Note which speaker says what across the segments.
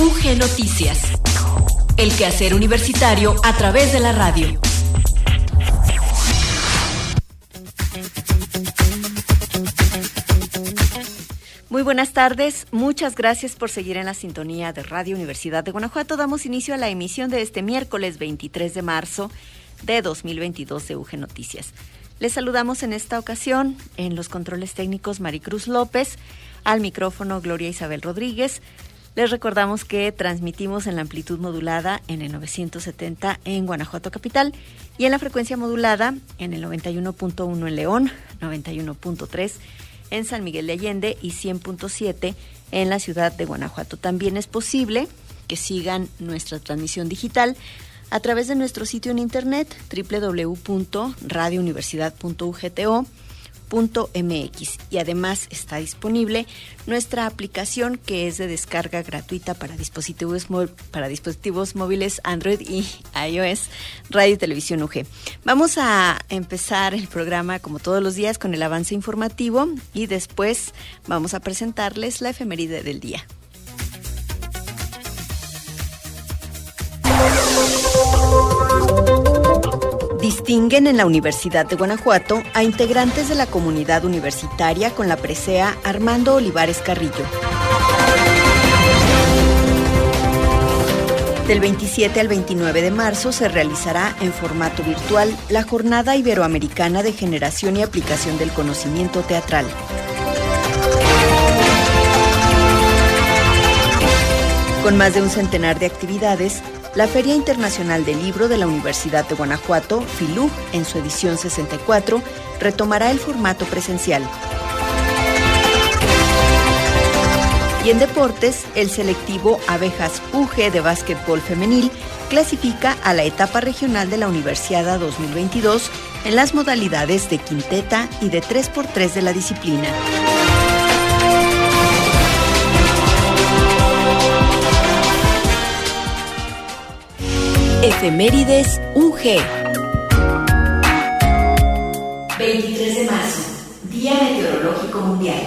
Speaker 1: UG Noticias. El quehacer universitario a través de la radio.
Speaker 2: Muy buenas tardes, muchas gracias por seguir en la sintonía de Radio Universidad de Guanajuato. Damos inicio a la emisión de este miércoles 23 de marzo de 2022 de UG Noticias. Les saludamos en esta ocasión en los controles técnicos Maricruz López, al micrófono Gloria Isabel Rodríguez. Les recordamos que transmitimos en la amplitud modulada en el 970 en Guanajuato Capital y en la frecuencia modulada en el 91.1 en León, 91.3 en San Miguel de Allende y 100.7 en la ciudad de Guanajuato. También es posible que sigan nuestra transmisión digital a través de nuestro sitio en internet y además está disponible nuestra aplicación que es de descarga gratuita para dispositivos para dispositivos móviles Android y iOS Radio y Televisión UG. Vamos a empezar el programa como todos los días con el avance informativo y después vamos a presentarles la efeméride del día. Distinguen en la Universidad de Guanajuato a integrantes de la comunidad universitaria con la presea Armando Olivares Carrillo. Del 27 al 29 de marzo se realizará en formato virtual la Jornada Iberoamericana de Generación y Aplicación del Conocimiento Teatral. Con más de un centenar de actividades, la Feria Internacional del Libro de la Universidad de Guanajuato, FILUG, en su edición 64, retomará el formato presencial. Y en deportes, el selectivo Abejas UG de básquetbol femenil clasifica a la etapa regional de la Universidad 2022 en las modalidades de quinteta y de 3x3 de la disciplina. Efemérides UG. 23 de marzo, Día Meteorológico Mundial.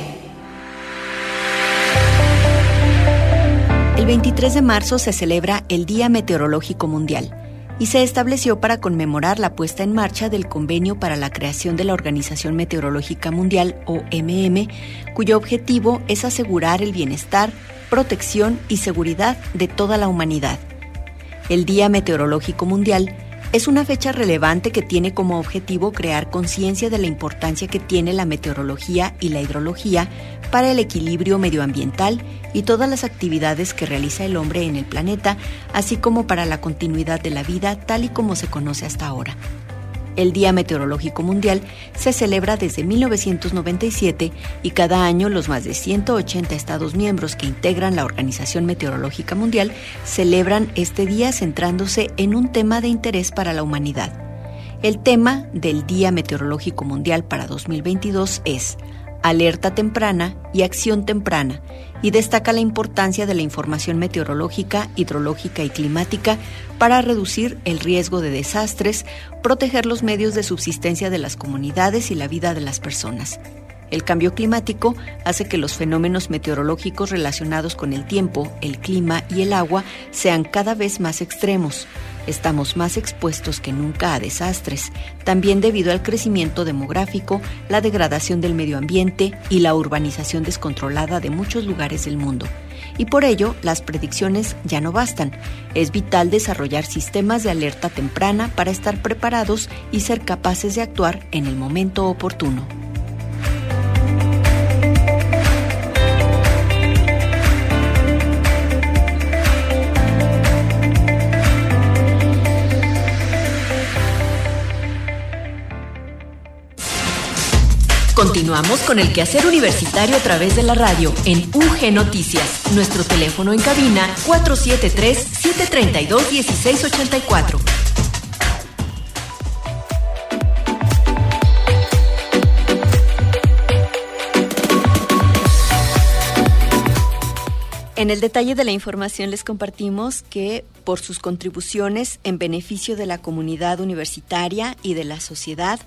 Speaker 2: El 23 de marzo se celebra el Día Meteorológico Mundial y se estableció para conmemorar la puesta en marcha del Convenio para la creación de la Organización Meteorológica Mundial, OMM, cuyo objetivo es asegurar el bienestar, protección y seguridad de toda la humanidad el Día Meteorológico Mundial es una fecha relevante que tiene como objetivo crear conciencia de la importancia que tiene la meteorología y la hidrología para el equilibrio medioambiental y todas las actividades que realiza el hombre en el planeta, así como para la continuidad de la vida tal y como se conoce hasta ahora. El Día Meteorológico Mundial se celebra desde 1997 y cada año los más de 180 Estados miembros que integran la Organización Meteorológica Mundial celebran este día centrándose en un tema de interés para la humanidad. El tema del Día Meteorológico Mundial para 2022 es alerta temprana y acción temprana, y destaca la importancia de la información meteorológica, hidrológica y climática para reducir el riesgo de desastres, proteger los medios de subsistencia de las comunidades y la vida de las personas. El cambio climático hace que los fenómenos meteorológicos relacionados con el tiempo, el clima y el agua sean cada vez más extremos. Estamos más expuestos que nunca a desastres, también debido al crecimiento demográfico, la degradación del medio ambiente y la urbanización descontrolada de muchos lugares del mundo. Y por ello, las predicciones ya no bastan. Es vital desarrollar sistemas de alerta temprana para estar preparados y ser capaces de actuar en el momento oportuno.
Speaker 1: Continuamos con el quehacer universitario a través de la radio en UG Noticias. Nuestro teléfono en cabina 473-732-1684.
Speaker 2: En el detalle de la información les compartimos que por sus contribuciones en beneficio de la comunidad universitaria y de la sociedad,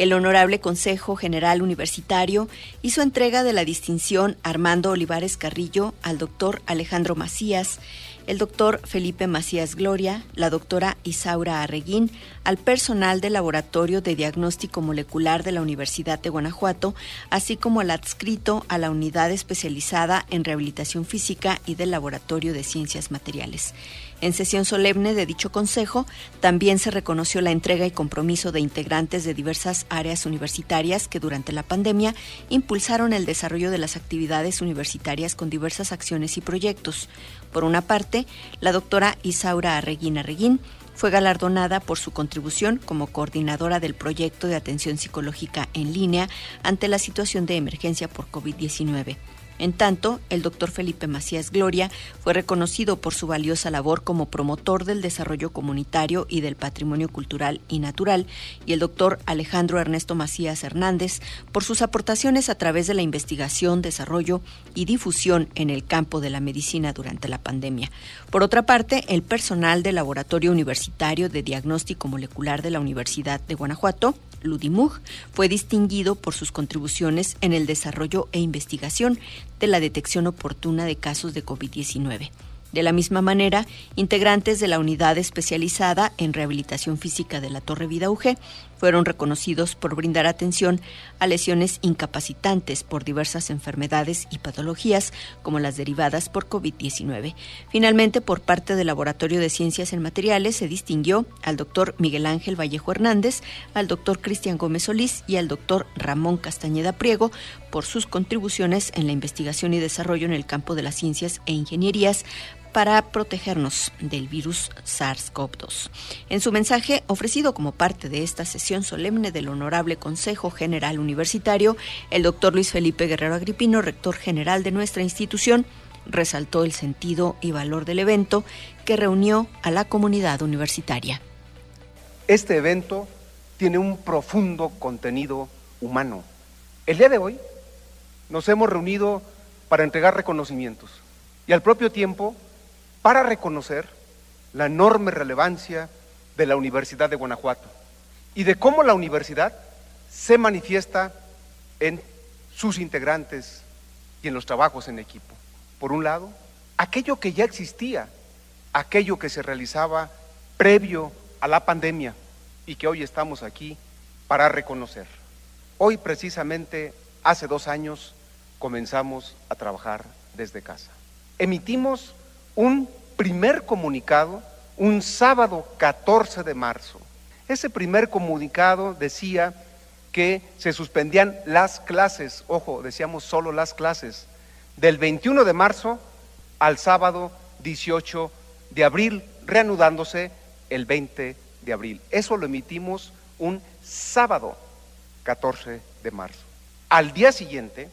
Speaker 2: el Honorable Consejo General Universitario hizo entrega de la distinción Armando Olivares Carrillo al doctor Alejandro Macías, el doctor Felipe Macías Gloria, la doctora Isaura Arreguín, al personal del Laboratorio de Diagnóstico Molecular de la Universidad de Guanajuato, así como al adscrito a la Unidad Especializada en Rehabilitación Física y del Laboratorio de Ciencias Materiales. En sesión solemne de dicho consejo, también se reconoció la entrega y compromiso de integrantes de diversas áreas universitarias que durante la pandemia impulsaron el desarrollo de las actividades universitarias con diversas acciones y proyectos. Por una parte, la doctora Isaura Arreguín Arreguín fue galardonada por su contribución como coordinadora del proyecto de atención psicológica en línea ante la situación de emergencia por COVID-19. En tanto, el doctor Felipe Macías Gloria fue reconocido por su valiosa labor como promotor del desarrollo comunitario y del patrimonio cultural y natural, y el doctor Alejandro Ernesto Macías Hernández por sus aportaciones a través de la investigación, desarrollo y difusión en el campo de la medicina durante la pandemia. Por otra parte, el personal del Laboratorio Universitario de Diagnóstico Molecular de la Universidad de Guanajuato Ludimug, fue distinguido por sus contribuciones en el desarrollo e investigación de la detección oportuna de casos de COVID-19. De la misma manera, integrantes de la unidad especializada en rehabilitación física de la Torre Vida UG fueron reconocidos por brindar atención a lesiones incapacitantes por diversas enfermedades y patologías, como las derivadas por COVID-19. Finalmente, por parte del Laboratorio de Ciencias en Materiales, se distinguió al doctor Miguel Ángel Vallejo Hernández, al doctor Cristian Gómez Solís y al doctor Ramón Castañeda Priego por sus contribuciones en la investigación y desarrollo en el campo de las ciencias e ingenierías para protegernos del virus SARS-CoV-2. En su mensaje ofrecido como parte de esta sesión solemne del Honorable Consejo General Universitario, el doctor Luis Felipe Guerrero Agripino, rector general de nuestra institución, resaltó el sentido y valor del evento que reunió a la comunidad universitaria.
Speaker 3: Este evento tiene un profundo contenido humano. El día de hoy nos hemos reunido para entregar reconocimientos y al propio tiempo para reconocer la enorme relevancia de la Universidad de Guanajuato y de cómo la universidad se manifiesta en sus integrantes y en los trabajos en equipo. Por un lado, aquello que ya existía, aquello que se realizaba previo a la pandemia y que hoy estamos aquí para reconocer. Hoy precisamente, hace dos años, comenzamos a trabajar desde casa. Emitimos un primer comunicado un sábado 14 de marzo. Ese primer comunicado decía que se suspendían las clases, ojo, decíamos solo las clases, del 21 de marzo al sábado 18 de abril, reanudándose el 20 de abril. Eso lo emitimos un sábado 14 de marzo. Al día siguiente,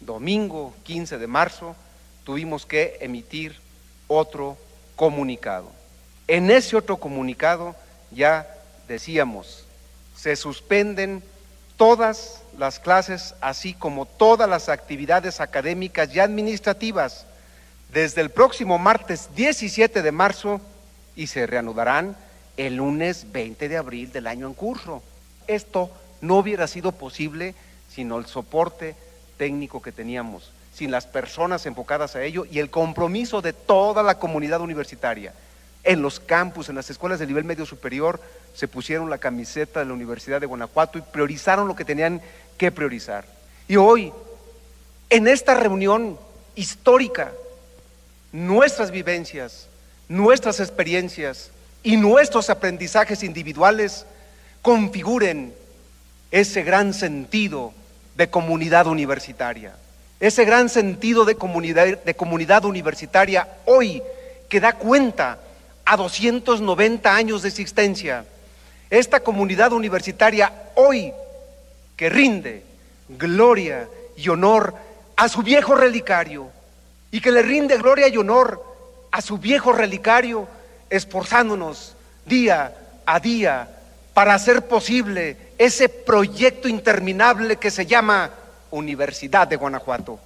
Speaker 3: domingo 15 de marzo, tuvimos que emitir otro comunicado. En ese otro comunicado ya decíamos, se suspenden todas las clases, así como todas las actividades académicas y administrativas, desde el próximo martes 17 de marzo y se reanudarán el lunes 20 de abril del año en curso. Esto no hubiera sido posible sin el soporte técnico que teníamos sin las personas enfocadas a ello y el compromiso de toda la comunidad universitaria. En los campus, en las escuelas de nivel medio superior, se pusieron la camiseta de la Universidad de Guanajuato y priorizaron lo que tenían que priorizar. Y hoy, en esta reunión histórica, nuestras vivencias, nuestras experiencias y nuestros aprendizajes individuales configuren ese gran sentido de comunidad universitaria ese gran sentido de comunidad, universitaria hoy que da cuenta a 290 años de existencia. Esta comunidad universitaria hoy que rinde gloria y honor a su viejo relicario y que le rinde gloria y honor a su viejo relicario esforzándonos día a día para hacer posible ese proyecto interminable que se llama Universidad de Guanajuato.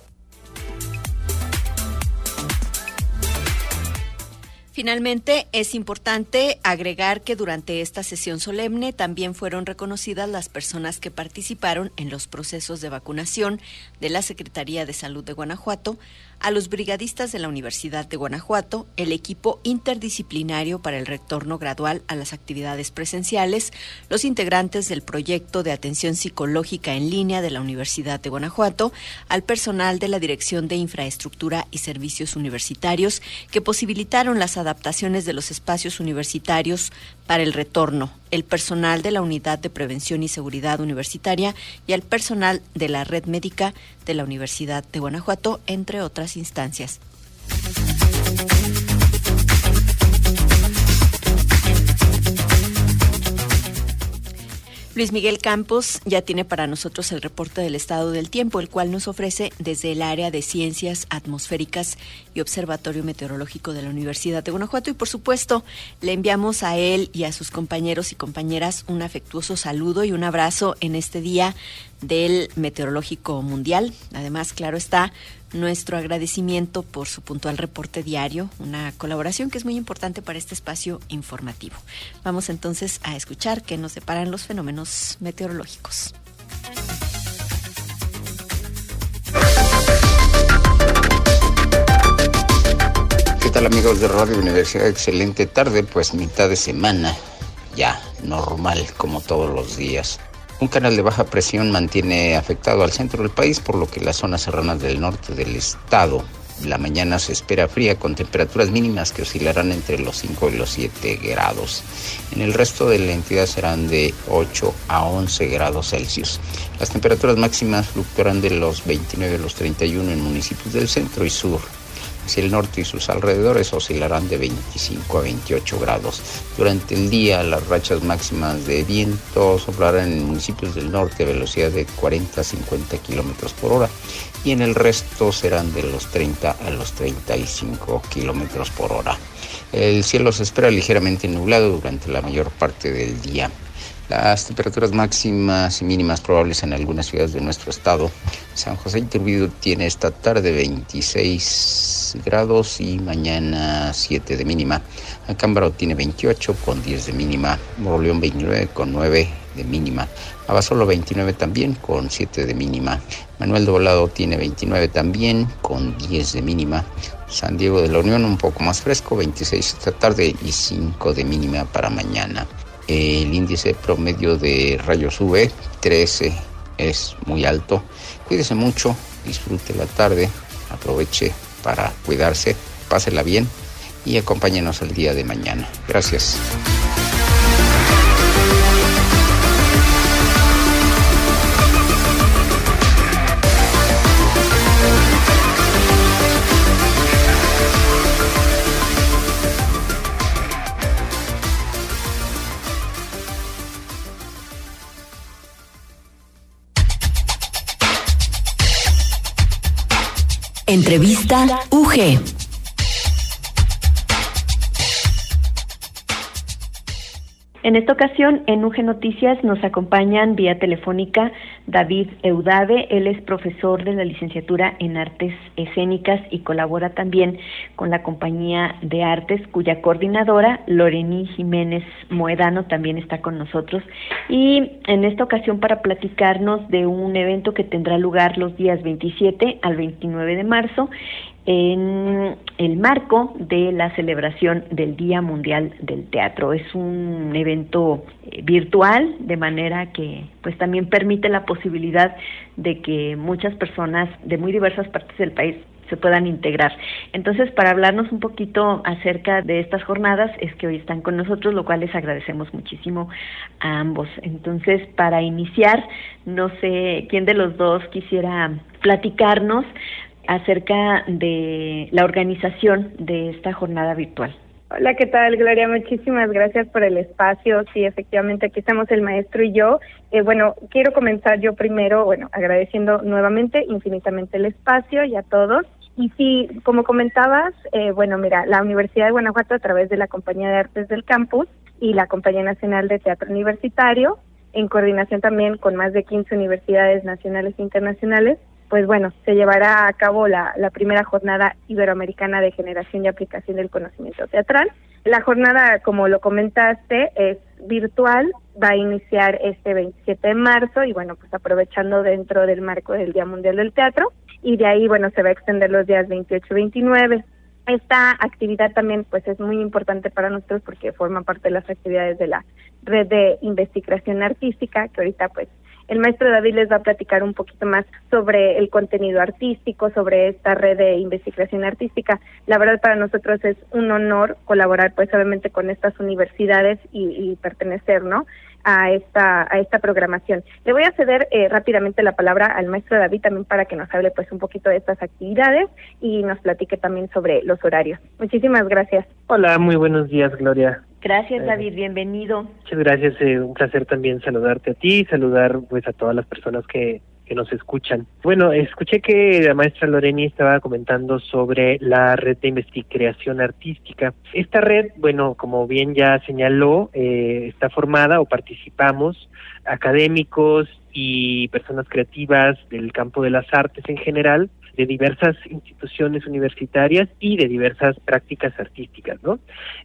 Speaker 2: Finalmente, es importante agregar que durante esta sesión solemne también fueron reconocidas las personas que participaron en los procesos de vacunación de la Secretaría de Salud de Guanajuato, a los brigadistas de la Universidad de Guanajuato, el equipo interdisciplinario para el retorno gradual a las actividades presenciales, los integrantes del proyecto de atención psicológica en línea de la Universidad de Guanajuato, al personal de la Dirección de Infraestructura y Servicios Universitarios que posibilitaron las adaptaciones de los espacios universitarios para el retorno, el personal de la Unidad de Prevención y Seguridad Universitaria y al personal de la Red Médica de la Universidad de Guanajuato, entre otras instancias. Luis Miguel Campos ya tiene para nosotros el reporte del estado del tiempo, el cual nos ofrece desde el área de ciencias atmosféricas y observatorio meteorológico de la Universidad de Guanajuato. Y por supuesto, le enviamos a él y a sus compañeros y compañeras un afectuoso saludo y un abrazo en este día del Meteorológico Mundial. Además, claro está, nuestro agradecimiento por su puntual reporte diario, una colaboración que es muy importante para este espacio informativo. Vamos entonces a escuchar qué nos separan los fenómenos meteorológicos.
Speaker 4: ¿Qué tal amigos de Radio Universidad? Excelente tarde, pues mitad de semana, ya normal como todos los días. Un canal de baja presión mantiene afectado al centro del país, por lo que las zonas serranas del norte del estado la mañana se espera fría con temperaturas mínimas que oscilarán entre los 5 y los 7 grados. En el resto de la entidad serán de 8 a 11 grados Celsius. Las temperaturas máximas fluctuarán de los 29 a los 31 en municipios del centro y sur El norte y sus alrededores oscilarán de 25 a 28 grados. Durante el día las rachas máximas de viento soplarán en municipios del norte a velocidad de 40 a 50 kilómetros por hora y en el resto serán de los 30 a los 35 kilómetros por hora. El cielo se espera ligeramente nublado durante la mayor parte del día. Las temperaturas máximas y mínimas probables en algunas ciudades de nuestro estado. San José Iturbide tiene esta tarde 26 grados y mañana 7 de mínima. Acámbaro tiene 28 con 10 de mínima. Moroleón 29 con 9 de mínima. Abasolo 29 también con 7 de mínima. Manuel Doblado tiene 29 también con 10 de mínima. San Diego de la Unión un poco más fresco, 26 esta tarde y 5 de mínima para mañana. El índice promedio de rayos UV 13 es muy alto. Cuídese mucho, disfrute la tarde, aproveche para cuidarse, pásela bien y acompáñenos el día de mañana. Gracias.
Speaker 1: Entrevista UG.
Speaker 2: En esta ocasión, en UG Noticias nos acompañan vía telefónica David Eudave. Él es profesor de la licenciatura en Artes Escénicas y colabora también con la compañía de artes, cuya coordinadora, Lorení Jiménez Moedano, también está con nosotros. Y en esta ocasión, para platicarnos de un evento que tendrá lugar los días 27 al 29 de marzo en el marco de la celebración del Día Mundial del Teatro. Es un evento eh, virtual, de manera que pues también permite la posibilidad de que muchas personas de muy diversas partes del país se puedan integrar. Entonces, para hablarnos un poquito acerca de estas jornadas, es que hoy están con nosotros, lo cual les agradecemos muchísimo a ambos. Entonces, para iniciar, no sé quién de los dos quisiera platicarnos acerca de la organización de esta jornada virtual.
Speaker 5: Hola, ¿qué tal, Gloria? Muchísimas gracias por el espacio. Sí, efectivamente, aquí estamos el maestro y yo. Eh, bueno, quiero comenzar yo primero, bueno, agradeciendo nuevamente infinitamente el espacio y a todos. Y sí, como comentabas, eh, bueno, mira, la Universidad de Guanajuato a través de la Compañía de Artes del Campus y la Compañía Nacional de Teatro Universitario, en coordinación también con más de 15 universidades nacionales e internacionales, pues bueno, se llevará a cabo la, la primera jornada iberoamericana de generación y aplicación del conocimiento teatral. La jornada, como lo comentaste, es virtual, va a iniciar este 27 de marzo y bueno, pues aprovechando dentro del marco del Día Mundial del Teatro y de ahí, bueno, se va a extender los días 28 y 29. Esta actividad también pues es muy importante para nosotros porque forma parte de las actividades de la red de investigación artística que ahorita pues el maestro David les va a platicar un poquito más sobre el contenido artístico, sobre esta red de investigación artística. La verdad para nosotros es un honor colaborar pues obviamente con estas universidades y, y pertenecer, ¿no? A esta a esta programación. Le voy a ceder eh, rápidamente la palabra al maestro David también para que nos hable pues un poquito de estas actividades y nos platique también sobre los horarios. Muchísimas gracias.
Speaker 6: Hola, muy buenos días, Gloria.
Speaker 1: Gracias, eh, David, bienvenido.
Speaker 6: Muchas gracias, eh, un placer también saludarte a ti, saludar pues a todas las personas que que nos escuchan. Bueno, escuché que la maestra Loreni estaba comentando sobre la red de investigación artística. Esta red, bueno, como bien ya señaló, eh, está formada o participamos académicos y personas creativas del campo de las artes en general, de diversas instituciones universitarias y de diversas prácticas artísticas, ¿no?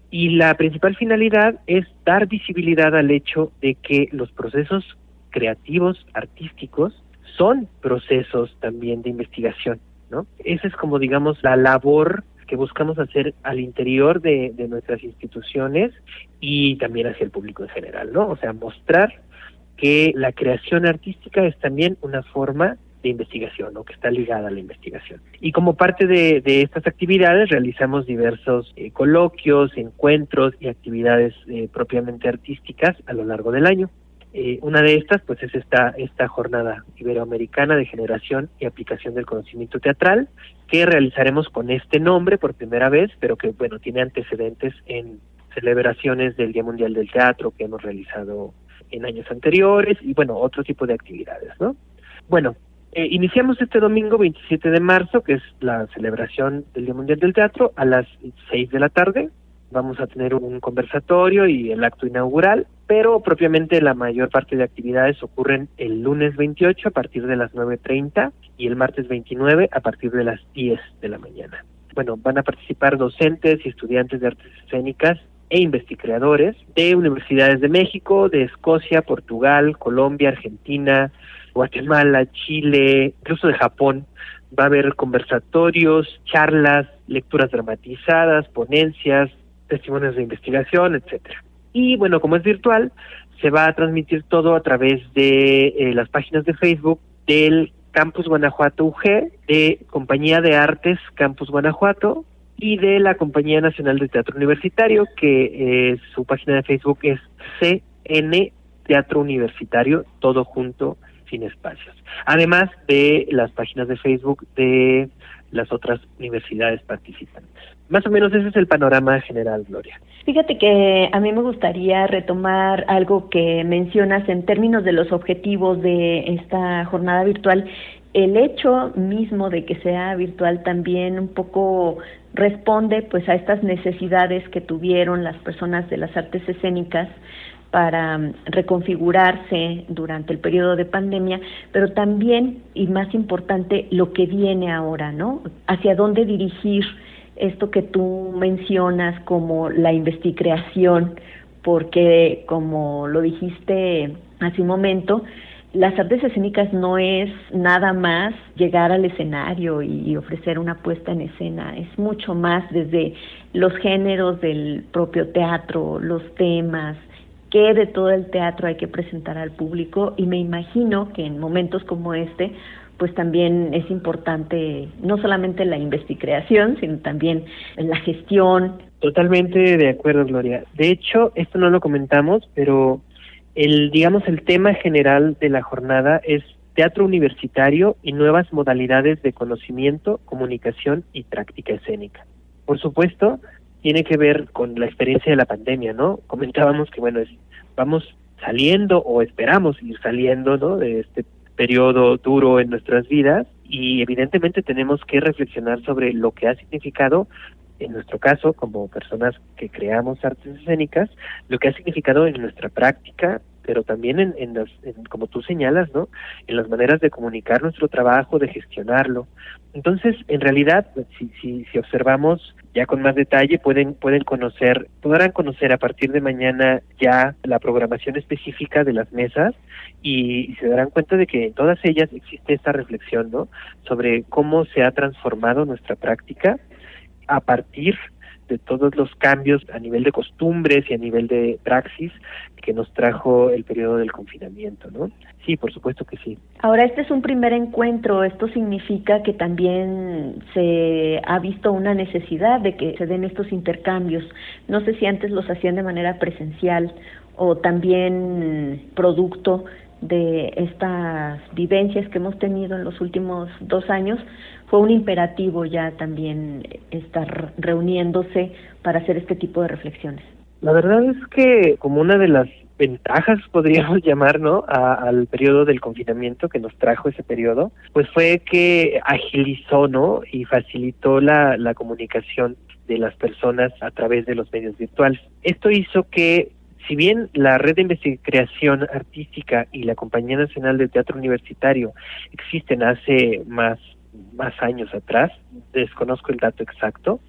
Speaker 6: Y la principal finalidad es dar visibilidad al hecho de que los procesos creativos, artísticos, son procesos también de investigación, ¿no? Esa es como, digamos, la labor que buscamos hacer al interior de, nuestras instituciones y también hacia el público en general, ¿no? O sea, mostrar que la creación artística es también una forma de investigación o que está ligada a la investigación. Y como parte de, de estas actividades realizamos diversos eh, coloquios, encuentros y actividades eh, propiamente artísticas a lo largo del año. Eh, una de estas, pues, es esta, esta jornada iberoamericana de generación y aplicación del conocimiento teatral, que realizaremos con este nombre por primera vez, pero que, bueno, tiene antecedentes en celebraciones del Día Mundial del Teatro que hemos realizado en años anteriores y, bueno, otro tipo de actividades, ¿no? Bueno, eh, iniciamos este domingo 27 de marzo, que es la celebración del Día Mundial del Teatro, a las 6 de la tarde vamos a tener un conversatorio y el acto inaugural, pero propiamente la mayor parte de actividades ocurren el lunes 28 a partir de las 9.30 y el martes 29 a partir de las 10 de la mañana. Bueno, van a participar docentes y estudiantes de artes escénicas e investigadores de universidades de México, de Escocia, Portugal, Colombia, Argentina, Guatemala, Chile, incluso de Japón. Va a haber conversatorios, charlas, lecturas dramatizadas, ponencias, testimonios de investigación, etcétera. Y bueno, como es virtual, se va a transmitir todo a través de eh, las páginas de Facebook del Campus Guanajuato UG, de Compañía de Artes Campus Guanajuato y de la Compañía Nacional de Teatro Universitario, que eh, su página de Facebook es CN Teatro Universitario, todo junto, sin espacios. Además de las páginas de Facebook de las otras universidades participantes. Más o menos ese es el panorama general, Gloria.
Speaker 1: Fíjate que a mí me gustaría retomar algo que mencionas en términos de los objetivos de esta jornada virtual. El hecho mismo de que sea virtual también un poco responde pues a estas necesidades que tuvieron las personas de las artes escénicas para mm, reconfigurarse durante el periodo de pandemia, pero también, y más importante, lo que viene ahora, ¿no? Hacia dónde dirigir esto que tú mencionas como la investigación, porque como lo dijiste hace un momento, las artes escénicas no es nada más llegar al escenario y ofrecer una puesta en escena, es mucho más desde los géneros del propio teatro, los temas, qué de todo el teatro hay que presentar al público. Y me imagino que en momentos como este pues también es importante no solamente la investigación, sino también la gestión.
Speaker 6: Totalmente de acuerdo, Gloria. De hecho, esto no lo comentamos, pero el digamos el tema general de la jornada es teatro universitario y nuevas modalidades de conocimiento, comunicación y práctica escénica. Por supuesto, tiene que ver con la experiencia de la pandemia, ¿no? Comentábamos que, bueno, es, vamos saliendo o esperamos ir saliendo, ¿no? De este periodo duro en nuestras vidas y evidentemente tenemos que reflexionar sobre lo que ha significado en nuestro caso, como personas que creamos artes escénicas, lo que ha significado en nuestra práctica pero también en, en, las, como tú señalas, ¿no? En las maneras de comunicar nuestro trabajo, de gestionarlo. Entonces, en realidad, si, si, si observamos ya con más detalle, pueden, pueden conocer, podrán conocer a partir de mañana ya la programación específica de las mesas y, se darán cuenta de que en todas ellas existe esta reflexión, ¿no? Sobre cómo se ha transformado nuestra práctica a partir de todos los cambios a nivel de costumbres y a nivel de praxis que nos trajo el periodo del confinamiento, ¿no? Sí, por supuesto que sí.
Speaker 2: Ahora, este es un primer encuentro. Esto significa que también se ha visto una necesidad de que se den estos intercambios. No sé si antes los hacían de manera presencial o también producto de estas vivencias que hemos tenido en los últimos dos años, fue un imperativo ya también estar reuniéndose para hacer este tipo de reflexiones.
Speaker 6: La verdad es que como una de las ventajas, podríamos llamar, ¿no? al periodo del confinamiento que nos trajo ese periodo, pues fue que agilizó, ¿no? Y facilitó la, la comunicación de las personas a través de los medios virtuales. Esto hizo que si bien la Red de Investigación Artística y la Compañía Nacional de Teatro Universitario existen hace más, más años atrás, desconozco el dato exacto,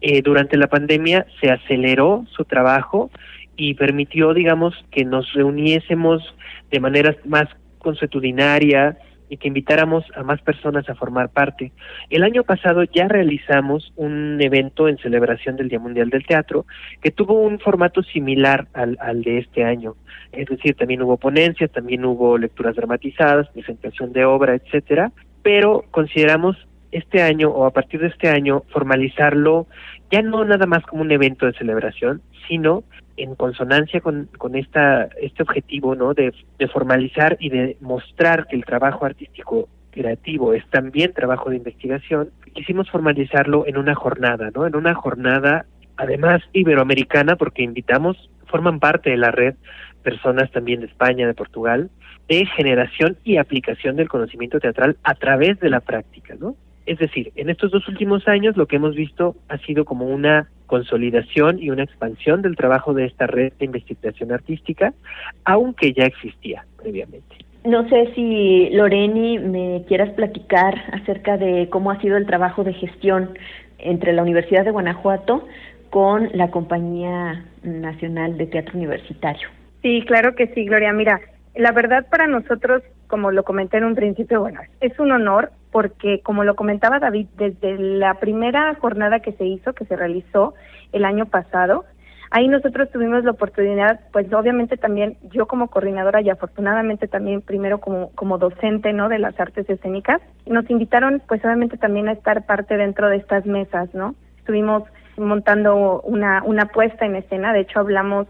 Speaker 6: eh, durante la pandemia se aceleró su trabajo y permitió, digamos, que nos reuniésemos de manera más consuetudinaria, y que invitáramos a más personas a formar parte. El año pasado ya realizamos un evento en celebración del Día Mundial del Teatro que tuvo un formato similar al, al de este año. Es decir, también hubo ponencias, también hubo lecturas dramatizadas, presentación de obra, etcétera, pero consideramos este año o a partir de este año formalizarlo ya no nada más como un evento de celebración, sino en consonancia con, con esta, este objetivo ¿no? de, formalizar y de mostrar que el trabajo artístico creativo es también trabajo de investigación, quisimos formalizarlo en una jornada, ¿no? En una jornada, además iberoamericana, porque invitamos, forman parte de la red personas también de España, de Portugal, de generación y aplicación del conocimiento teatral a través de la práctica, ¿no? Es decir, en estos dos últimos años lo que hemos visto ha sido como una consolidación y una expansión del trabajo de esta red de investigación artística, aunque ya existía previamente.
Speaker 2: No sé si Loreni me quieras platicar acerca de cómo ha sido el trabajo de gestión entre la Universidad de Guanajuato con la Compañía Nacional de Teatro Universitario.
Speaker 5: Sí, claro que sí, Gloria. Mira, la verdad para nosotros, como lo comenté en un principio, bueno, es un honor porque como lo comentaba David, desde la primera jornada que se hizo, que se realizó el año pasado, ahí nosotros tuvimos la oportunidad, pues obviamente también yo como coordinadora y afortunadamente también primero como, como docente, ¿no? De las artes escénicas, nos invitaron pues obviamente también a estar parte dentro de estas mesas, ¿no? Estuvimos montando una, una puesta en escena, de hecho hablamos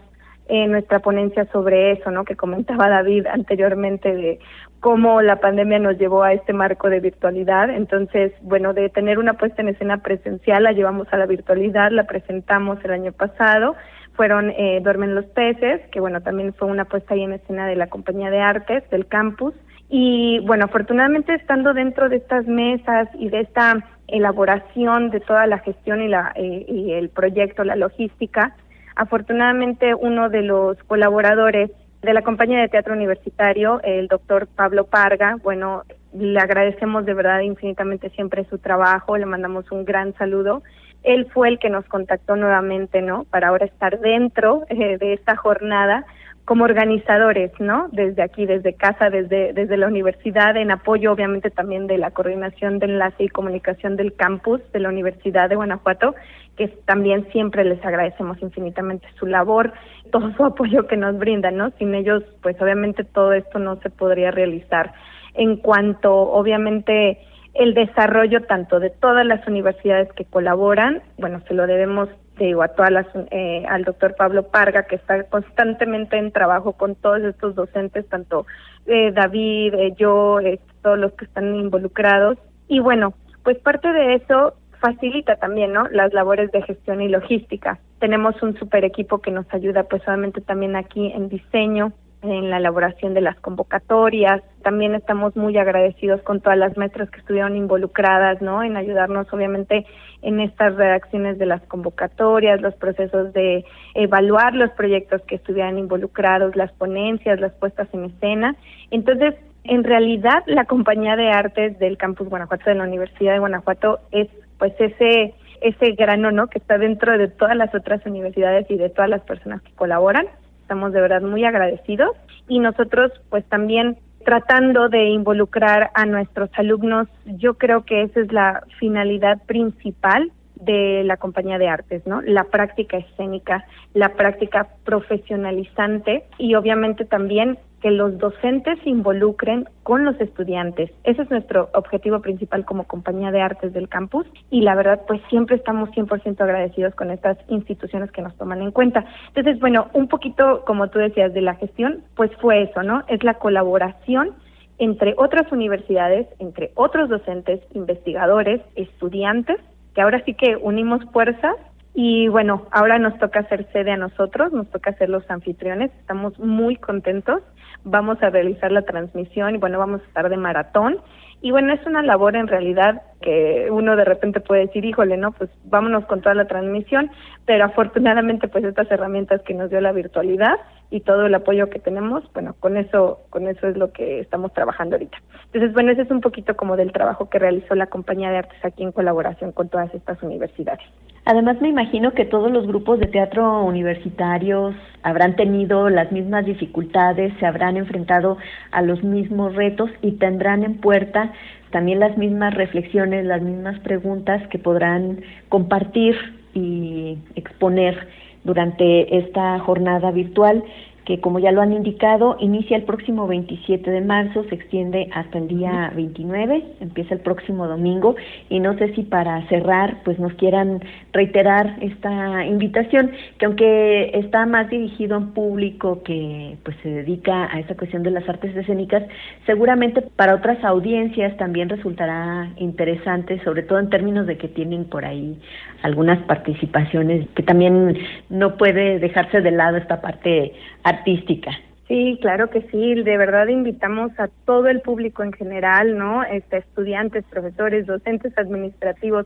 Speaker 5: en nuestra ponencia sobre eso, ¿no? Que comentaba David anteriormente de cómo la pandemia nos llevó a este marco de virtualidad. Entonces, bueno, de tener una puesta en escena presencial, la llevamos a la virtualidad, la presentamos el año pasado. Fueron eh, Duermen los peces, que bueno, también fue una puesta ahí en escena de la compañía de artes del campus. Y bueno, afortunadamente estando dentro de estas mesas y de esta elaboración de toda la gestión y, la, eh, y el proyecto, la logística, Afortunadamente, uno de los colaboradores de la compañía de teatro universitario, el doctor Pablo Parga, bueno, le agradecemos de verdad infinitamente siempre su trabajo, le mandamos un gran saludo. Él fue el que nos contactó nuevamente, ¿no? Para ahora estar dentro eh, de esta jornada como organizadores, ¿no? Desde aquí, desde casa, desde, desde la universidad, en apoyo obviamente también de la coordinación de enlace y comunicación del campus de la Universidad de Guanajuato, que también siempre les agradecemos infinitamente su labor, todo su apoyo que nos brindan, ¿no? Sin ellos, pues obviamente todo esto no se podría realizar. En cuanto, obviamente, el desarrollo tanto de todas las universidades que colaboran, bueno, se lo debemos digo, a todas las, eh, al doctor Pablo Parga, que está constantemente en trabajo con todos estos docentes, tanto eh, David, eh, yo, todos los que están involucrados. Y bueno, pues parte de eso facilita también, ¿no? Las labores de gestión y logística. Tenemos un super equipo que nos ayuda, pues, obviamente también aquí en diseño, en la elaboración de las convocatorias. También estamos muy agradecidos con todas las maestras que estuvieron involucradas, ¿no? En ayudarnos, obviamente, en estas redacciones de las convocatorias, los procesos de evaluar los proyectos que estuvieran involucrados, las ponencias, las puestas en escena. Entonces, en realidad, la compañía de artes del campus Guanajuato de la Universidad de Guanajuato es, pues, ese ese grano, ¿no? Que está dentro de todas las otras universidades y de todas las personas que colaboran estamos de verdad muy agradecidos y nosotros pues también tratando de involucrar a nuestros alumnos, yo creo que esa es la finalidad principal de la compañía de artes, ¿no? La práctica escénica, la práctica profesionalizante y obviamente también que los docentes se involucren con los estudiantes. Ese es nuestro objetivo principal como compañía de artes del campus y la verdad pues siempre estamos 100% agradecidos con estas instituciones que nos toman en cuenta. Entonces, bueno, un poquito como tú decías de la gestión, pues fue eso, ¿no? Es la colaboración entre otras universidades, entre otros docentes, investigadores, estudiantes, que ahora sí que unimos fuerzas y bueno, ahora nos toca hacer sede a nosotros, nos toca ser los anfitriones, estamos muy contentos vamos a realizar la transmisión y bueno, vamos a estar de maratón. Y bueno, es una labor en realidad que uno de repente puede decir, híjole, no, pues vámonos con toda la transmisión, pero afortunadamente pues estas herramientas que nos dio la virtualidad y todo el apoyo que tenemos, bueno, con eso, con eso es lo que estamos trabajando ahorita. Entonces, bueno, ese es un poquito como del trabajo que realizó la compañía de artes aquí en colaboración con todas estas universidades.
Speaker 1: Además, me imagino que todos los grupos de teatro universitarios habrán tenido las mismas dificultades, se habrán enfrentado a los mismos retos y tendrán en puerta también las mismas reflexiones, las mismas preguntas que podrán compartir y exponer durante esta jornada virtual que como ya lo han indicado, inicia el próximo 27 de marzo, se extiende hasta el día 29, empieza el próximo domingo y no sé si para cerrar pues nos quieran reiterar esta invitación, que aunque está más dirigido a un público que pues se dedica a esa cuestión de las artes escénicas, seguramente para otras audiencias también resultará interesante, sobre todo en términos de que tienen por ahí algunas participaciones que también no puede dejarse de lado esta parte artística.
Speaker 5: Sí, claro que sí. De verdad invitamos a todo el público en general, ¿no? Este, estudiantes, profesores, docentes administrativos,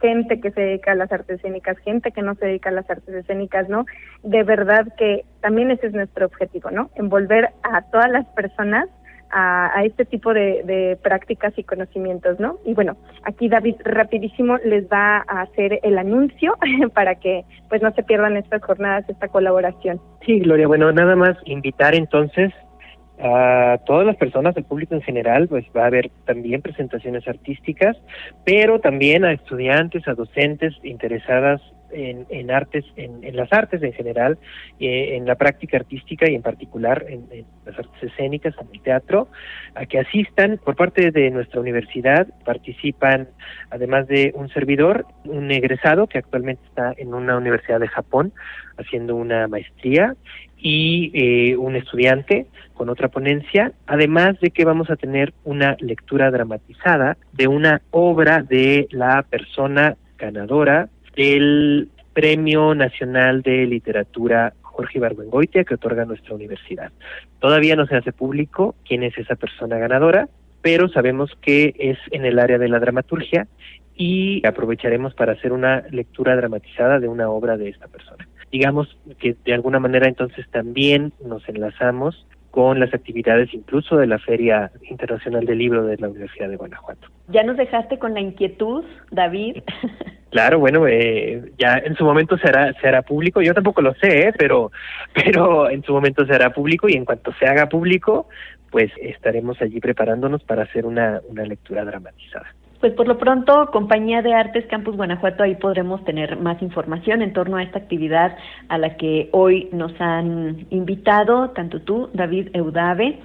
Speaker 5: gente que se dedica a las artes escénicas, gente que no se dedica a las artes escénicas, ¿no? De verdad que también ese es nuestro objetivo, ¿no? Envolver a todas las personas a, este tipo de, prácticas y conocimientos, ¿no? Y bueno, aquí David rapidísimo les va a hacer el anuncio para que pues no se pierdan estas jornadas, esta colaboración.
Speaker 6: Sí, Gloria, bueno, nada más invitar entonces a todas las personas, al público en general, pues va a haber también presentaciones artísticas, pero también a estudiantes, a docentes interesadas en, artes, en, las artes en general, eh, en la práctica artística y en particular en, las artes escénicas, en el teatro, a que asistan por parte de nuestra universidad. Participan, además de un servidor, un egresado que actualmente está en una universidad de Japón haciendo una maestría y eh, un estudiante con otra ponencia, además de que vamos a tener una lectura dramatizada de una obra de la persona ganadora del Premio Nacional de Literatura Jorge Ibargüengoitia que otorga nuestra universidad. Todavía no se hace público quién es esa persona ganadora, pero sabemos que es en el área de la dramaturgia y aprovecharemos para hacer una lectura dramatizada de una obra de esta persona. Digamos que de alguna manera entonces también nos enlazamos con las actividades incluso de la Feria Internacional del Libro de la Universidad de Guanajuato.
Speaker 1: Ya nos dejaste con la inquietud, David.
Speaker 6: Claro, bueno, eh, ya en su momento se hará, se hará público. Yo tampoco lo sé, ¿eh? pero, pero en su momento se hará público y en cuanto se haga público, pues estaremos allí preparándonos para hacer una, una lectura dramatizada.
Speaker 1: Pues por lo pronto, Compañía de Artes Campus Guanajuato, ahí podremos tener más información en torno a esta actividad a la que hoy nos han invitado, tanto tú, David Eudave,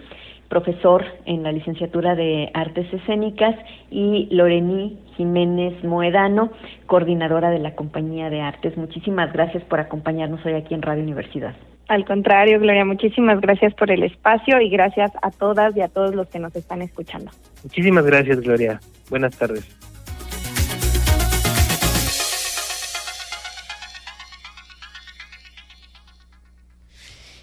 Speaker 1: profesor en la licenciatura de Artes Escénicas, y Lorení Jiménez Moedano, coordinadora de la Compañía de Artes. Muchísimas gracias por acompañarnos hoy aquí en Radio Universidad.
Speaker 5: Al contrario, Gloria, muchísimas gracias por el espacio y gracias a todas y a todos los que nos están escuchando.
Speaker 6: Muchísimas gracias, Gloria. Buenas tardes.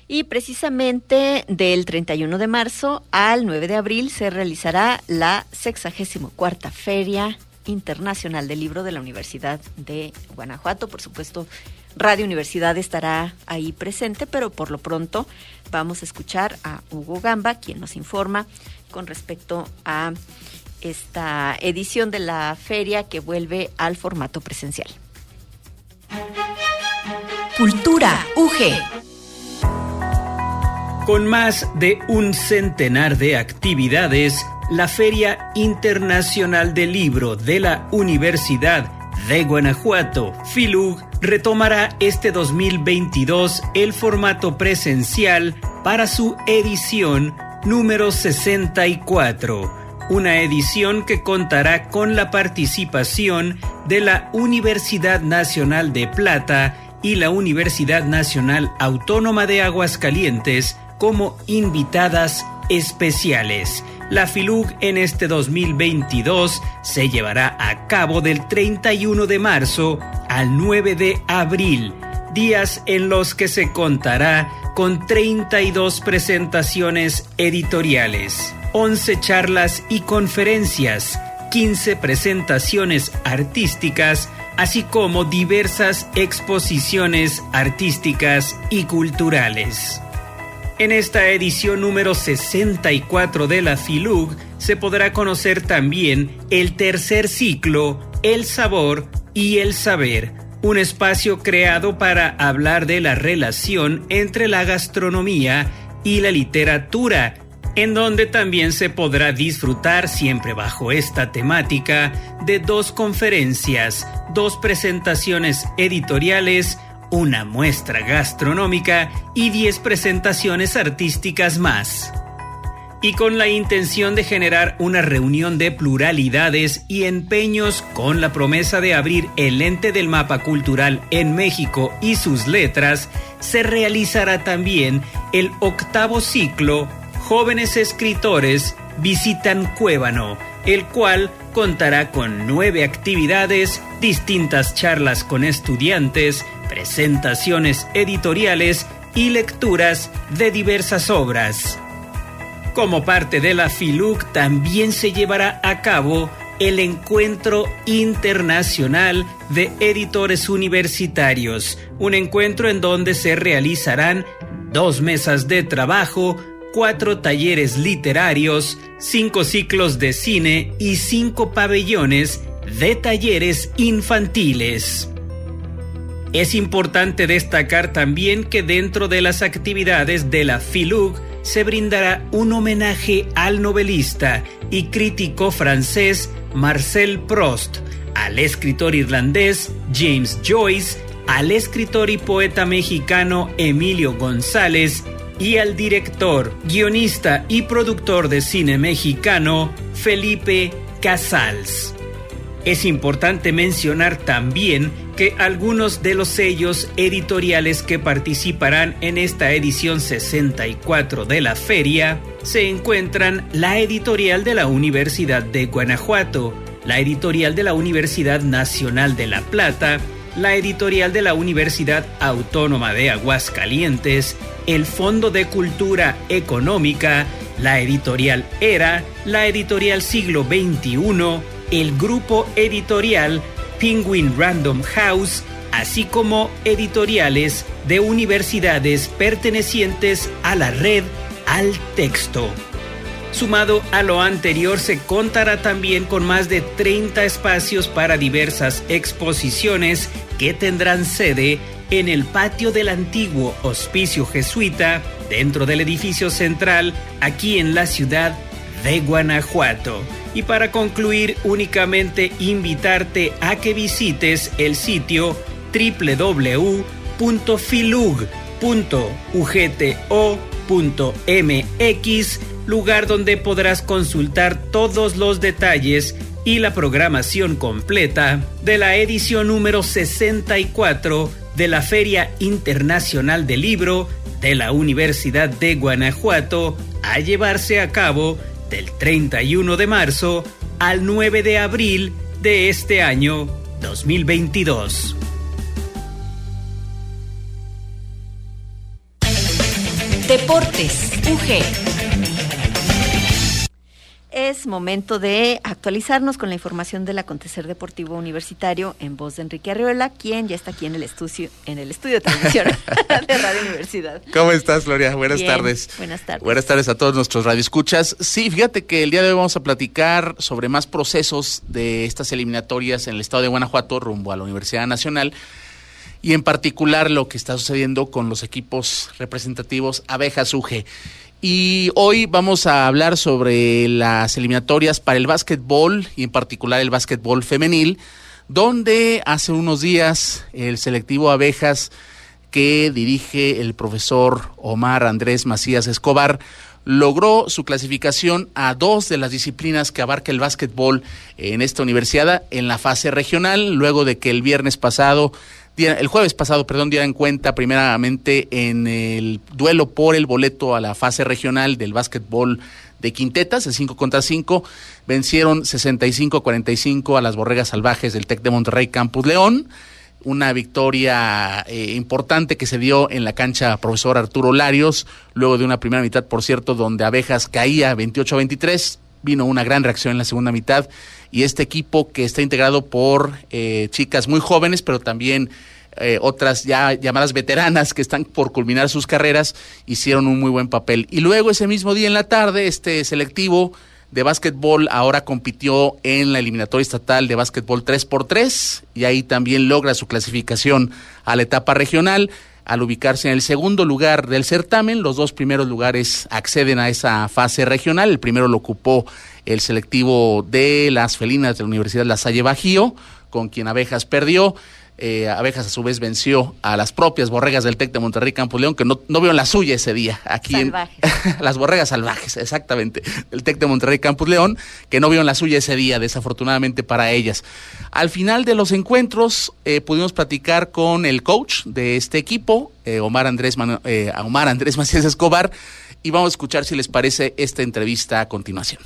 Speaker 2: Y precisamente del 31 de marzo al 9 de abril se realizará la 64 Feria Internacional del Libro de la Universidad de Guanajuato. Por supuesto, Radio Universidad estará ahí presente, pero por lo pronto vamos a escuchar a Hugo Gamba, quien nos informa con respecto a esta edición de la feria que vuelve al formato presencial.
Speaker 1: Cultura UG.
Speaker 7: Con más de un centenar de actividades, la Feria Internacional del Libro de la Universidad de Guanajuato, FILUG, retomará este 2022 el formato presencial para su edición número 64 una edición que contará con la participación de la Universidad Nacional de Plata y la Universidad Nacional Autónoma de Aguascalientes como invitadas especiales. La FILUG en este 2022 se llevará a cabo del 31 de marzo al 9 de abril, días en los que se contará con 32 presentaciones editoriales. 11 charlas y conferencias, 15 presentaciones artísticas, así como diversas exposiciones artísticas y culturales. En esta edición número 64 de la FILUG se podrá conocer también el tercer ciclo, El Sabor y el Saber, un espacio creado para hablar de la relación entre la gastronomía y la literatura en donde también se podrá disfrutar, siempre bajo esta temática, de dos conferencias, dos presentaciones editoriales, una muestra gastronómica y diez presentaciones artísticas más. Y con la intención de generar una reunión de pluralidades y empeños con la promesa de abrir el lente del mapa cultural en México y sus letras, se realizará también el octavo ciclo jóvenes escritores visitan Cuébano, el cual contará con nueve actividades, distintas charlas con estudiantes, presentaciones editoriales y lecturas de diversas obras. Como parte de la FILUC también se llevará a cabo el Encuentro Internacional de Editores Universitarios, un encuentro en donde se realizarán dos mesas de trabajo cuatro talleres literarios, cinco ciclos de cine y cinco pabellones de talleres infantiles. Es importante destacar también que dentro de las actividades de la FILUG se brindará un homenaje al novelista y crítico francés Marcel Proust, al escritor irlandés James Joyce, al escritor y poeta mexicano Emilio González y al director, guionista y productor de cine mexicano Felipe Casals. Es importante mencionar también que algunos de los sellos editoriales que participarán en esta edición 64 de la feria se encuentran la editorial de la Universidad de Guanajuato, la editorial de la Universidad Nacional de La Plata, la editorial de la Universidad Autónoma de Aguascalientes, el Fondo de Cultura Económica, la editorial ERA, la editorial Siglo XXI, el grupo editorial Penguin Random House, así como editoriales de universidades pertenecientes a la red Al Texto. Sumado a lo anterior, se contará también con más de 30 espacios para diversas exposiciones que tendrán sede en el patio del antiguo hospicio jesuita, dentro del edificio central, aquí en la ciudad de Guanajuato. Y para concluir, únicamente invitarte a que visites el sitio www.filug.ugto.mx, lugar donde podrás consultar todos los detalles y la programación completa de la edición número 64 de la Feria Internacional del Libro de la Universidad de Guanajuato a llevarse a cabo del 31 de marzo al 9 de abril de este año 2022.
Speaker 1: Deportes, UG.
Speaker 2: Es momento de actualizarnos con la información del acontecer deportivo universitario en voz de Enrique Arriola, quien ya está aquí en el estudio, en el estudio de televisión de Radio Universidad.
Speaker 8: ¿Cómo estás, Gloria? Buenas
Speaker 2: Bien,
Speaker 8: tardes.
Speaker 2: Buenas tardes.
Speaker 8: Buenas tardes a todos nuestros radioescuchas. Sí, fíjate que el día de hoy vamos a platicar sobre más procesos de estas eliminatorias en el estado de Guanajuato rumbo a la Universidad Nacional y en particular lo que está sucediendo con los equipos representativos Abejas UG. Y hoy vamos a hablar sobre las eliminatorias para el básquetbol y en particular el básquetbol femenil, donde hace unos días el selectivo Abejas que dirige el profesor Omar Andrés Macías Escobar logró su clasificación a dos de las disciplinas que abarca el básquetbol en esta universidad en la fase regional, luego de que el viernes pasado el jueves pasado, perdón, dieran cuenta primeramente en el duelo por el boleto a la fase regional del básquetbol de quintetas, el 5 contra 5, vencieron 65-45 a las Borregas Salvajes del TEC de Monterrey Campus León, una victoria eh, importante que se dio en la cancha profesor Arturo Larios, luego de una primera mitad, por cierto, donde Abejas caía 28-23, vino una gran reacción en la segunda mitad y este equipo que está integrado por eh, chicas muy jóvenes, pero también eh, otras ya llamadas veteranas que están por culminar sus carreras, hicieron un muy buen papel. Y luego ese mismo día en la tarde, este selectivo de básquetbol ahora compitió en la eliminatoria estatal de básquetbol 3x3 y ahí también logra su clasificación a la etapa regional. Al ubicarse en el segundo lugar del certamen, los dos primeros lugares acceden a esa fase regional. El primero lo ocupó el selectivo de las felinas de la Universidad La Salle Bajío, con quien Abejas perdió. Eh, Abejas a su vez venció a las propias borregas del TEC de Monterrey Campos León, que no, no vieron la suya ese día. Aquí
Speaker 2: Salvajes.
Speaker 8: en las borregas salvajes, exactamente. El TEC de Monterrey Campus León, que no vieron la suya ese día, desafortunadamente para ellas. Al final de los encuentros eh, pudimos platicar con el coach de este equipo, eh, Omar, Andrés Manu- eh, Omar Andrés Macías Escobar, y vamos a escuchar si les parece esta entrevista a continuación.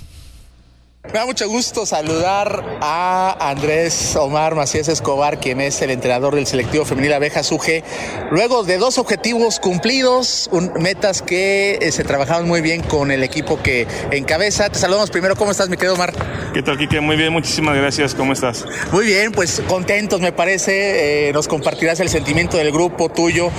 Speaker 9: Me da mucho gusto saludar a Andrés Omar Macías Escobar, quien es el entrenador del selectivo femenil Abejas UG. Luego de dos objetivos cumplidos, un- metas que eh, se trabajaron muy bien con el equipo que encabeza. Te saludamos primero. ¿Cómo estás, mi querido Omar?
Speaker 10: ¿Qué tal, Kike? Muy bien, muchísimas gracias. ¿Cómo estás?
Speaker 9: Muy bien, pues contentos me parece. Eh, nos compartirás el sentimiento del grupo tuyo,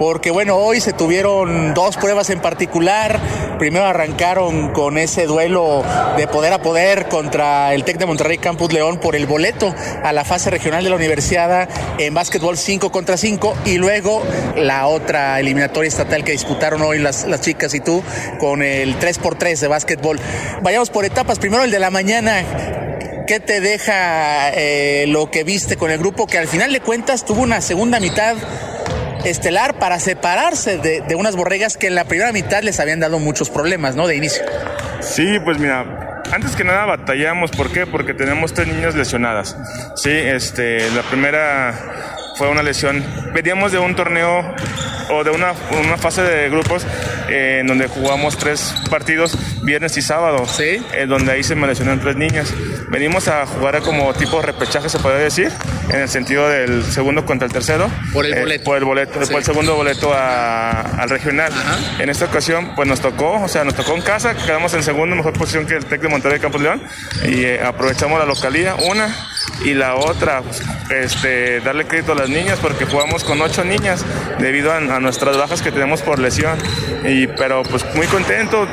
Speaker 9: porque bueno, hoy se tuvieron dos pruebas en particular. Primero arrancaron con ese duelo de poder a poder contra el TEC de Monterrey Campus León por el boleto a la fase regional de la universidad en básquetbol 5 contra 5 y luego la otra eliminatoria estatal que disputaron hoy las, las chicas y tú con el 3x3 de básquetbol. Vayamos por etapas. Primero el de la mañana. ¿Qué te deja eh, lo que viste con el grupo que al final de cuentas tuvo una segunda mitad estelar para separarse de, de unas borregas que en la primera mitad les habían dado muchos problemas, ¿no? De inicio.
Speaker 10: Sí, pues mira, antes que nada batallamos. ¿Por qué? Porque tenemos tres niñas lesionadas. Sí, este, la primera fue una lesión. Veníamos de un torneo o de una, una fase de grupos eh, en donde jugamos tres partidos, viernes y sábado.
Speaker 9: Sí.
Speaker 10: eh, donde ahí se me lesionaron tres niñas. Venimos a jugar como tipo repechaje, se puede decir, en el sentido del segundo contra el tercero.
Speaker 9: Por el
Speaker 10: Eh,
Speaker 9: boleto.
Speaker 10: por el boleto,
Speaker 9: Sí.
Speaker 10: por el segundo boleto a- al regional.
Speaker 9: Ajá.
Speaker 10: En esta ocasión, pues nos tocó, o sea, nos tocó en casa, quedamos en segundo mejor posición que el Tec de Monterrey Campos León y eh, aprovechamos la localía, una y la otra, pues, este, darle crédito a las niñas porque jugamos con ocho niñas debido a, a nuestras bajas que tenemos por lesión. Y, pero pues muy contento,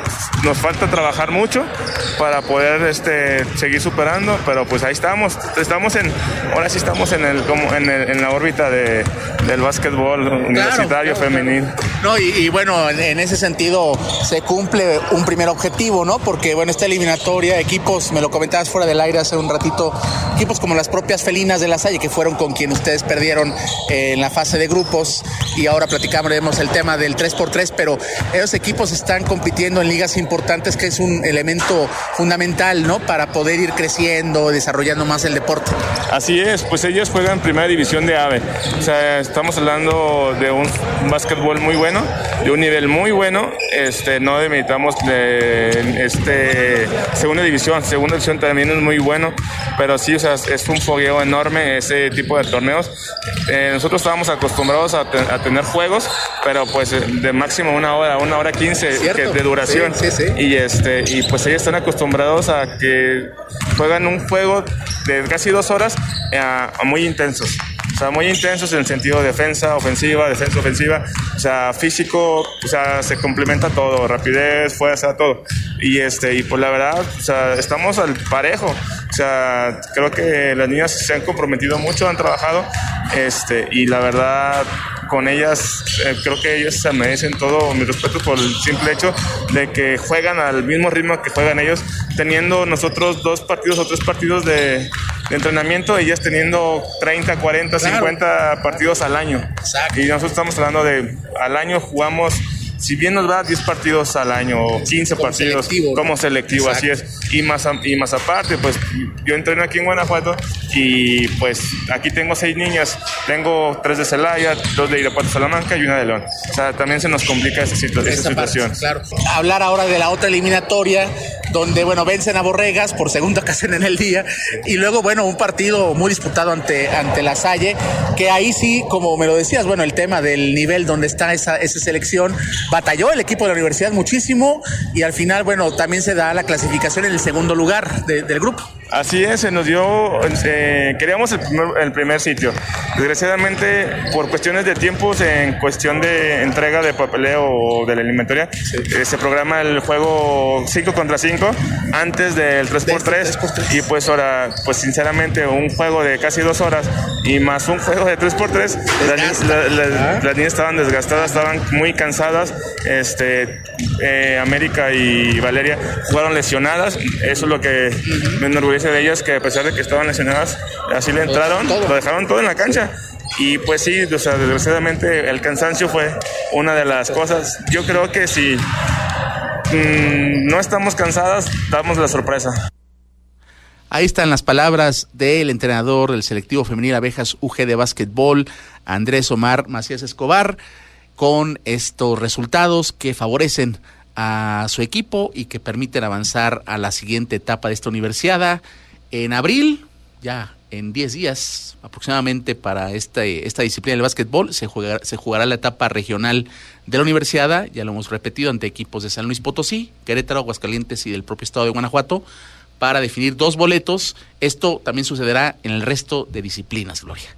Speaker 10: nos falta trabajar mucho para poder este, seguir superando, pero pues ahí estamos, estamos en, ahora sí estamos en el, como en, el- en la órbita de, del básquetbol universitario
Speaker 9: claro,
Speaker 10: femenil.
Speaker 9: No, y, y bueno, en, en ese sentido se cumple un primer objetivo, ¿no? Porque bueno, esta eliminatoria, equipos, me lo comentabas fuera del aire hace un ratito, equipos como las propias felinas de la Salle, que fueron con quien ustedes perdieron eh, en la fase de grupos, y ahora platicamos el tema del 3x3, pero esos equipos están compitiendo en ligas importantes, que es un elemento fundamental, ¿no? Para poder ir creciendo, desarrollando más el deporte.
Speaker 10: Así es, pues ellos juegan primera división de AVE. O sea, estamos hablando de un básquetbol muy bueno, de un nivel muy bueno. Este, no demeritamos de este segunda división. Segunda división también es muy bueno, pero sí, o sea, es un fogueo enorme ese tipo de torneos. Eh, nosotros estábamos acostumbrados a, te- a tener juegos pero pues de máximo una hora, una hora quince de duración. Y este, y pues ellos están acostumbrados a que juegan un juego de casi dos horas eh, a muy intensos. O sea, muy intensos en el sentido de defensa, ofensiva, defensa, ofensiva. O sea, físico, o sea, se complementa todo, rapidez, fuerza, todo. Y este, y pues la verdad, o sea, estamos al parejo. O sea, creo que las niñas se han comprometido mucho, han trabajado, este, y la verdad, con ellas, eh, creo que ellas se merecen todo mi respeto por el simple hecho de que juegan al mismo ritmo que juegan ellos, teniendo nosotros dos partidos o tres partidos de, entrenamiento, ellas teniendo 30, 40, 50 partidos al año. Y nosotros estamos hablando de, al año jugamos si bien nos va 10 partidos al año o 15 partidos como selectivo, así es. Y más, y más aparte, pues yo entreno aquí en Guanajuato y pues aquí tengo seis niñas. Tengo tres de Celaya, dos de Irapuato Salamanca y una de León. O sea, también se nos complica esa, situación.
Speaker 9: claro. Hablar ahora de la otra eliminatoria, donde, bueno, vencen a Borregas por segunda ocasión en el día. Y luego, bueno, un partido muy disputado ante, ante la Salle, que ahí sí, como me lo decías, bueno, el tema del nivel donde está esa, esa selección, batalló el equipo de la universidad muchísimo y al final, bueno, también se da la clasificación en el segundo lugar del grupo.
Speaker 10: Así es, se nos dio, eh, queríamos el primer, el primer, sitio. Desgraciadamente, por cuestiones de tiempos, en cuestión de entrega de papeleo o de la alimentaria, eh, se programa el juego 5 contra 5 antes del 3x3 y pues ahora, pues sinceramente, un juego de casi dos horas y más un juego de 3x3, las, niñas estaban desgastadas, estaban muy cansadas, este, eh, América y Valeria jugaron lesionadas, eso es lo que me enorgullece de ellas que a pesar de que estaban lesionadas, así le entraron, lo dejaron todo en la cancha. Y pues sí, o sea, desgraciadamente el cansancio fue una de las cosas. Yo creo que si mm, no estamos cansadas, damos la sorpresa.
Speaker 8: Ahí están las palabras del entrenador del selectivo femenil Abejas UG de básquetbol, Andrés Omar Macías Escobar, con estos resultados que favorecen a su equipo y que permiten avanzar a la siguiente etapa de esta universidad. En abril, ya en 10 días aproximadamente para este, esta disciplina del básquetbol, se, jugará, se jugará la etapa regional de la universidad, ya lo hemos repetido, ante equipos de San Luis Potosí, Querétaro, Aguascalientes y del propio estado de Guanajuato, para definir dos boletos. Esto también sucederá en el resto de disciplinas, Gloria.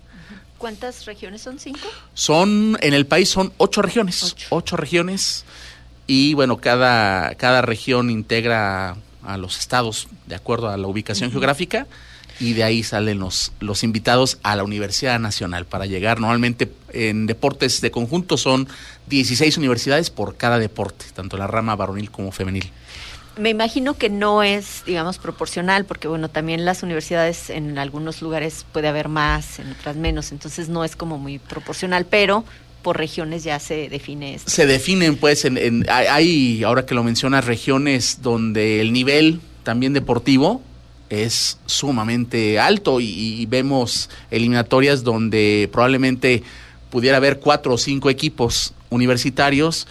Speaker 2: ¿Cuántas regiones son? ¿Cinco?
Speaker 8: Son, en el país son ocho regiones. ocho regiones y bueno, cada, cada región integra a los estados de acuerdo a la ubicación geográfica y de ahí salen los, los invitados a la Universidad Nacional para llegar. Normalmente en deportes de conjunto son 16 universidades por cada deporte, tanto la rama varonil como femenil.
Speaker 2: Me imagino que no es, digamos, proporcional, porque bueno, también las universidades en algunos lugares puede haber más, en otras menos, entonces no es como muy proporcional, pero por regiones ya se define esto.
Speaker 8: Se definen, pues, en, hay, ahora que lo mencionas, regiones donde el nivel también deportivo es sumamente alto y, vemos eliminatorias donde probablemente pudiera haber cuatro o cinco equipos universitarios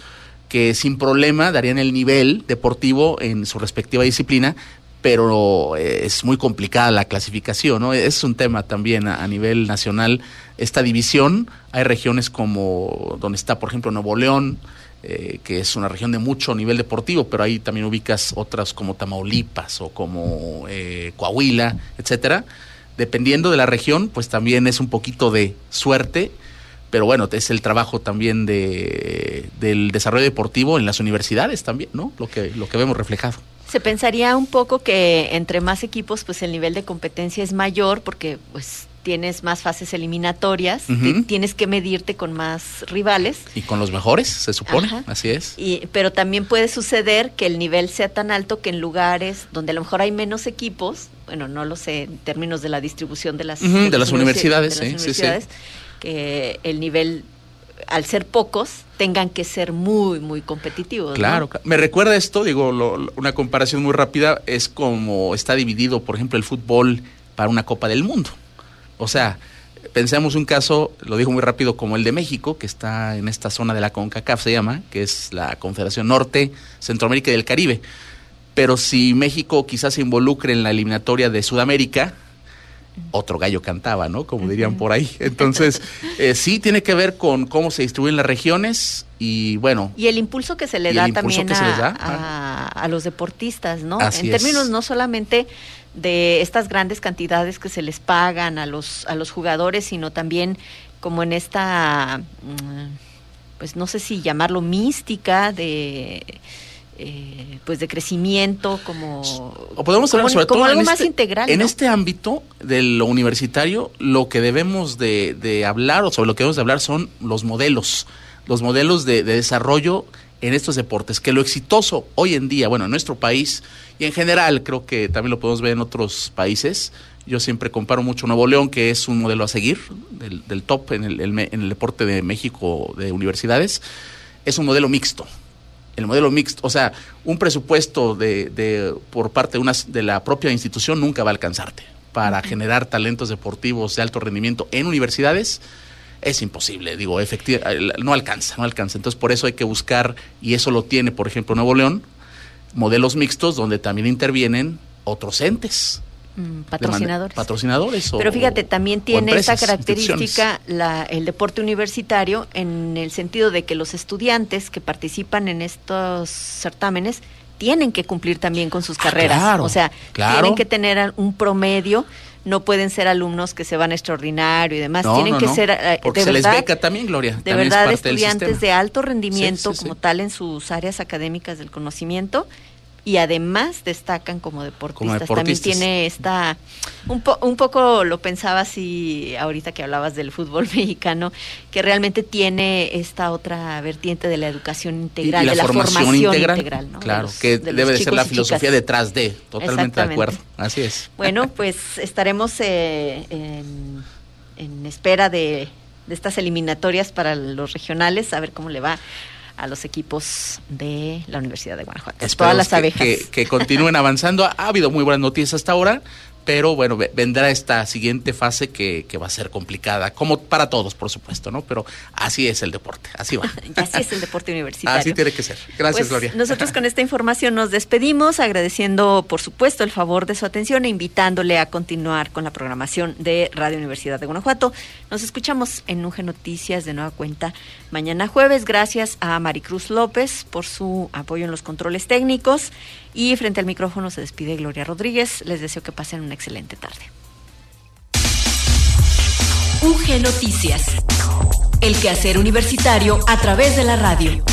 Speaker 8: que sin problema darían el nivel deportivo en su respectiva disciplina, pero eh, es muy complicada la clasificación, ¿no? Es un tema también a, nivel nacional esta división. Hay regiones como donde está, por ejemplo, Nuevo León, eh, que es una región de mucho nivel deportivo, pero ahí también ubicas otras como Tamaulipas o como eh, Coahuila, etcétera. Dependiendo de la región, pues también es un poquito de suerte, pero bueno, es el trabajo también de, del desarrollo deportivo en las universidades también, ¿no? Lo que, lo que vemos reflejado.
Speaker 2: Se pensaría un poco que entre más equipos, pues el nivel de competencia es mayor porque pues tienes más fases eliminatorias, tienes que medirte con más rivales.
Speaker 8: Y con los mejores, se supone, así es.
Speaker 2: Y, pero también puede suceder que el nivel sea tan alto que en lugares donde a lo mejor hay menos equipos, bueno, no lo sé en términos de la distribución de las,
Speaker 8: de, las universidades, sí,
Speaker 2: que el nivel al ser pocos, tengan que ser muy, muy competitivos.
Speaker 8: Claro, me recuerda esto, digo, una comparación muy rápida, es como está dividido, por ejemplo, el fútbol para una Copa del Mundo. O sea, pensemos un caso, lo digo muy rápido, como el de México, que está en esta zona de la CONCACAF, se llama, que es la Confederación Norte, Centroamérica y del Caribe. Pero si México quizás se involucre en la eliminatoria de Sudamérica, otro gallo cantaba, ¿no? Como dirían por ahí. Entonces, eh, sí tiene que ver con cómo se distribuyen las regiones y bueno.
Speaker 2: Y el impulso que se le da también a, los deportistas, ¿no? en términos no solamente de estas grandes cantidades que se les pagan a los, a los jugadores, sino también como en esta, mm, pues no sé si llamarlo mística de eh, pues de crecimiento como
Speaker 8: o podemos hablar sobre todo algo más este, integral en este ámbito de lo universitario lo que debemos de, hablar o sobre lo que debemos de hablar son los modelos los modelos de, desarrollo en estos deportes que lo exitoso hoy en día bueno en nuestro país y en general creo que también lo podemos ver en otros países. Yo siempre comparo mucho Nuevo León que es un modelo a seguir del, top en el, en el deporte de México de universidades. Es un modelo mixto el modelo mixto, o sea, un presupuesto de, de por parte de, una, de la propia institución nunca va a alcanzarte para generar talentos deportivos de alto rendimiento en universidades es imposible, digo, efectivamente, no alcanza, no alcanza. Entonces, por eso hay que buscar, y eso lo tiene, por ejemplo, Nuevo León, modelos mixtos donde también intervienen otros entes.
Speaker 2: Mm, patrocinadores.
Speaker 8: Patrocinadores.
Speaker 2: Pero fíjate, también tiene esa característica la, el deporte universitario en el sentido de que los estudiantes que participan en estos certámenes tienen que cumplir también con sus ah, carreras. o sea, tienen que tener un promedio no pueden ser alumnos que se van extraordinario y demás, tienen que ser
Speaker 8: eh, Porque se les beca también, Gloria.
Speaker 2: De verdad, estudiantes de alto rendimiento como tal en sus áreas académicas del conocimiento y además destacan como deportistas. También tiene esta, un, un poco lo pensaba así ahorita que hablabas del fútbol mexicano, que realmente tiene esta otra vertiente de la educación integral,
Speaker 8: la
Speaker 2: de la
Speaker 8: formación, integral. Claro, que debe de ser la filosofía detrás de, totalmente de acuerdo. Así es.
Speaker 2: Bueno, pues estaremos eh, en, en, espera de, de estas eliminatorias para los regionales, a ver cómo le va a los equipos de la Universidad de Guanajuato.
Speaker 8: Todas las abejas. que, continúen avanzando. Ha habido muy buenas noticias hasta ahora pero bueno, vendrá esta siguiente fase que, va a ser complicada, como para todos, por supuesto, ¿no? Pero así es el deporte, así va.
Speaker 2: así es el deporte universitario.
Speaker 8: Así tiene que ser. Gracias, pues, Gloria.
Speaker 2: Nosotros con esta información nos despedimos, agradeciendo, por supuesto, el favor de su atención e invitándole a continuar con la programación de Radio Universidad de Guanajuato. Nos escuchamos en Nuge Noticias de nueva cuenta mañana jueves. Gracias a Maricruz López por su apoyo en los controles técnicos. Y frente al micrófono se despide Gloria Rodríguez. Les deseo que pasen una excelente tarde.
Speaker 1: UG Noticias. El quehacer universitario a través de la radio.